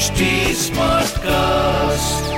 HD Smartcast.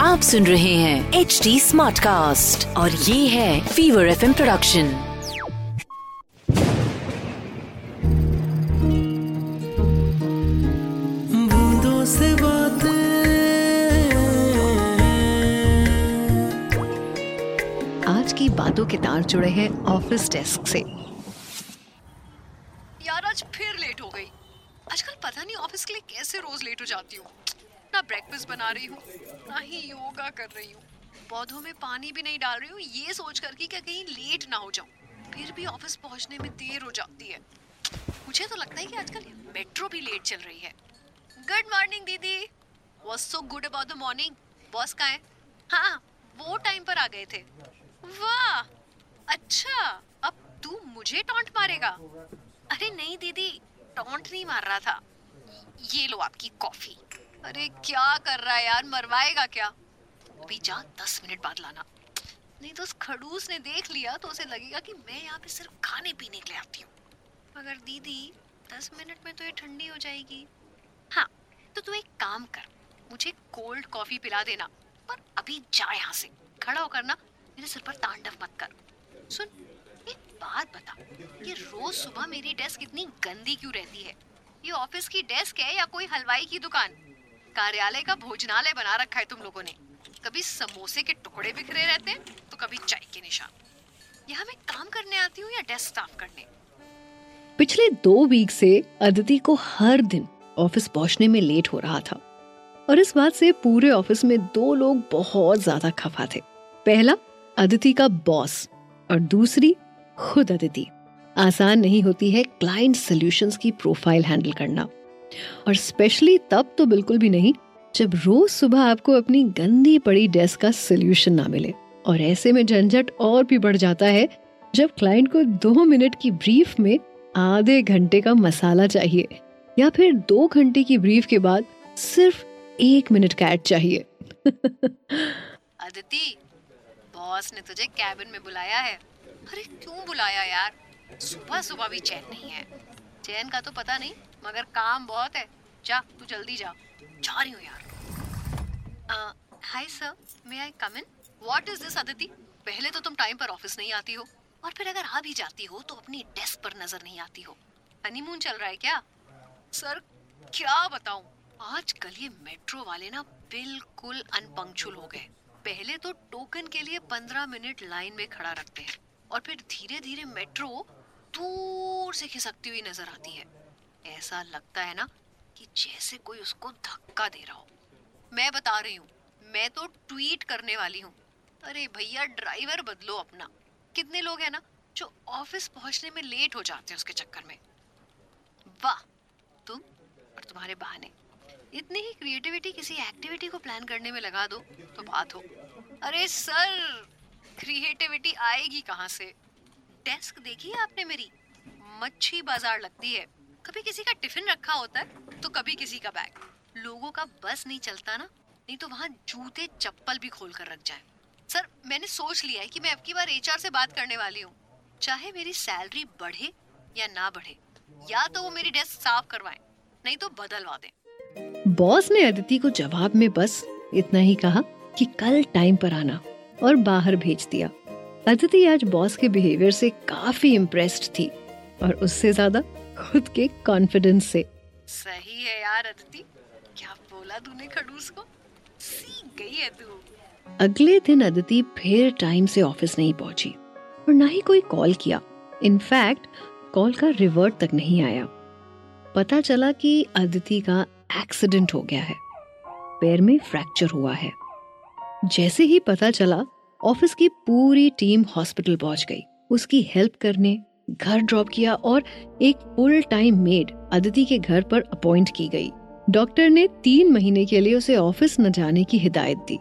आप सुन रहे हैं एच डी स्मार्ट कास्ट और ये है फीवर एफ़ प्रोडक्शन बूंदों से आज की बातों के तार जुड़े हैं ऑफ़िस डेस्क से यार आज फिर लेट हो गई आजकल पता नहीं ऑफ़िस के लिए हो जाती हूँ। ना ब्रेकफास्ट बना रही हूँ, ना ही योगा कर रही हूँ। पौधों में पानी भी नहीं डाल रही हूँ, ये सोच कर कि कहीं लेट ना हो जाऊँ। फिर भी ऑफ़िस पहुँचने में देर हो जाती है। मुझे तो लगता है कि आजकल मेट्रो भी लेट चल रही है। गुड मॉर्निंग दीदी। Was so good about the morning boss कहाँ है? हाँ वो टाइम पर आ गए थे। वाह! अच्छा अब तू मुझे टॉन्ट मारेगा। अरे नहीं, दीदी टॉन्ट नहीं मार रहा था। ये लो आपकी कॉफ़ी। अरे क्या कर रहा है यार? मरवाएगा क्या? अभी जा, दस मिनट बाद लाना। नहीं तो उस खड़ूस ने देख लिया तो उसे लगेगा कि मैं यहाँ पे सिर्फ़ खाने पीने के लिए आती हूँ। मगर दीदी, दस मिनट में तो ये ठंडी हो जाएगी। हाँ तो तू एक काम कर। मुझे कोल्ड कॉफ़ी पिला देना, पर अभी जा यहाँ से। खड़ा होकर ना मेरे सिर पर तांडव मत कर। सुन, एक बात बता। ये रोज सुबह मेरी डेस्क इतनी गंदी क्यों रहती है? ये ऑफ़िस की डेस्क है या कोई हलवाई की दुकान? कार्यालय का भोजनालय बना रखा है तुम लोगों ने। कभी समोसे के टुकड़े बिखरे रहते हैं तो कभी चाय के निशान। यहाँ मैं काम करने आती हूँ या डेस्क साफ़ करने? पिछले दो वीक से अदिति को हर दिन ऑफ़िस पहुँचने में लेट हो रहा था। और इस बात से पूरे ऑफ़िस में दो लोग बहुत ज़्यादा खफा थे। पहला अदिति का बॉस और दूसरी, खुद अदिति आसान नहीं होती है क्लाइंट सॉल्यूशंस की प्रोफ़ाइल हैंडल करना। और स्पेशली तब तो बिल्कुल भी नहीं, जब रोज सुबह आपको अपनी गंदी पड़ी डेस्क का सोल्यूशन ना मिले। और ऐसे में झंझट और भी बढ़ जाता है जब क्लाइंट को दो मिनट की ब्रीफ में आधे घंटे का मसाला चाहिए, या फिर दो घंटे की ब्रीफ के बाद सिर्फ़ एक मिनट का ऐड चाहिए। अदिति बॉस ने तुझे कैबिन में बुलाया है। अरे क्यों बुलाया यार? सुबह सुबह भी चैन नहीं है। चैन का तो पता नहीं, मगर काम बहुत है। जा, तू जल्दी जा। जा रही हूँ यार। Hi sir may I come in what is this Aditi पहले तो तुम टाइम पर ऑफ़िस नहीं आती हो। और फिर अगर आ भी जाती हो तो अपनी डेस्क पर नज़र नहीं आती हो। हनीमून चल रहा है क्या? सर क्या बताऊँ? आजकल ये मेट्रो वाले ना बिल्कुल अनपंक्चुअल हो गए। पहले तो टोकन के लिए पंद्रह मिनट लाइन में खड़ा रखते हैं। और फिर धीरे धीरे मेट्रो दूर से खिसकती हुई नज़र आती है। ऐसा लगता है ना कि जैसे कोई उसको धक्का दे रहा हो। मैं बता रही हूँ, मैं तो ट्वीट करने वाली हूँ। अरे भैया, ड्राइवर बदलो अपना। कितने लोग हैं ना जो ऑफ़िस पहुँचने में लेट हो जाते हैं उसके चक्कर में। वाह, तुम और तुम्हारे बहाने। इतनी ही क्रिएटिविटी किसी एक्टिविटी को प्लान करने में लगा दो तो बात हो। अरे सर क्रिएटिविटी आएगी कहाँ से? डेस्क देखी है आपने मेरी? मच्छी बाज़ार लगती है। कभी किसी का टिफ़िन रखा होता है तो कभी किसी का बैग। लोगों का बस नहीं चलता ना, नहीं तो वहाँ जूते चप्पल भी खोल कर रख जाए। सर, मैंने सोच लिया है कि मैं अब की बार एचआर से बात करने वाली हूँ। चाहे मेरी सैलरी बढ़े या ना बढ़े, या तो वो मेरी डेस्क साफ़ करवाए, नहीं तो बदलवा दे। बॉस ने अदिति को जवाब में बस इतना ही कहा कि कल टाइम पर आना और बाहर भेज दिया। अदिति आज बॉस के बिहेवियर से काफ़ी इम्प्रेस्ड थी और उससे ज़्यादा खुद के कॉन्फिडेंस से। सही है यार अदिति। क्या बोला तूने खड़ूस को? सीख गई है तू। अगले दिन अदिति फिर टाइम से ऑफ़िस नहीं पहुँची और ना ही कोई कॉल किया। इनफैक्ट कॉल का रिवर्ट तक नहीं आया। पता चला कि अदिति का एक्सीडेंट हो गया है। पैर में फ्रैक्चर हुआ है। जैसे ही पता चला ऑफ़िस की पूरी टीम हॉस्पिटल पहुँच गई। उसकी हेल्प करने, घर ड्रॉप किया और एक फुल टाइम मेड अदिति के घर पर अपॉइंट की गई। डॉक्टर ने तीन महीने के लिए उसे ऑफ़िस न जाने की हिदायत दी।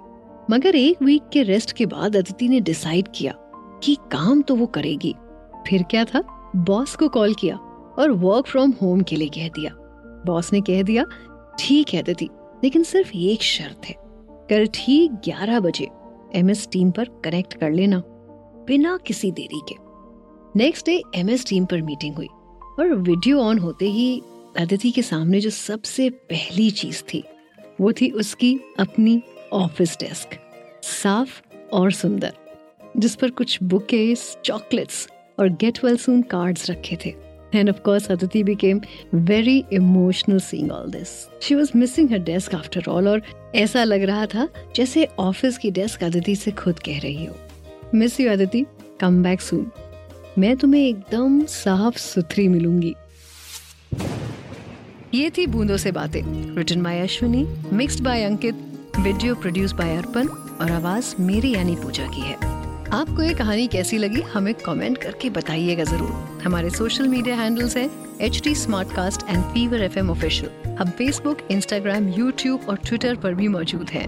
मगर एक वीक के रेस्ट के बाद अदिति ने डिसाइड किया कि काम तो वो करेगी। फिर क्या था? बॉस को कॉल किया और वर्क फ्रॉम होम के लिए कह दिया। बॉस ने कह दिया, ठीक है अदिति, लेकिन सिर्फ़ एक शर्त है। कल ठीक 11 बजे एमएस टीम पर कनेक्ट कर लेना, बिना किसी देरी के। नेक्स्ट डे एमएस टीम पर मीटिंग हुई और वीडियो ऑन होते ही अदिति के सामने जो सबसे पहली चीज़ थी, वो थी उसकी अपनी ऑफ़िस डेस्क साफ़ और सुंदर, जिस पर कुछ बुकेस चॉकलेट्स और गेट वेल सून कार्ड्स रखे थे। And of course, Aditi became very emotional seeing all this. She was missing her desk after all और ऐसा लग रहा था जैसे ऑफ़िस की डेस्क अदिति से खुद कह रही हो। Miss you Aditi come back soon मैं तुम्हें एकदम साफ़ सुथरी मिलूँगी। ये थी बूंदों से बातें। Written by Ashwini mixed by Ankit video produce by Arpan और आवाज़ मेरी यानी पूजा की है। आपको ये कहानी कैसी लगी, हमें कमेंट करके बताइएगा ज़रूर। हमारे सोशल मीडिया हैंडल्स हैं H D smart cast and fever F M official हम फेसबुक इंस्टाग्राम यूट्यूब और ट्विटर पर भी मौजूद हैं।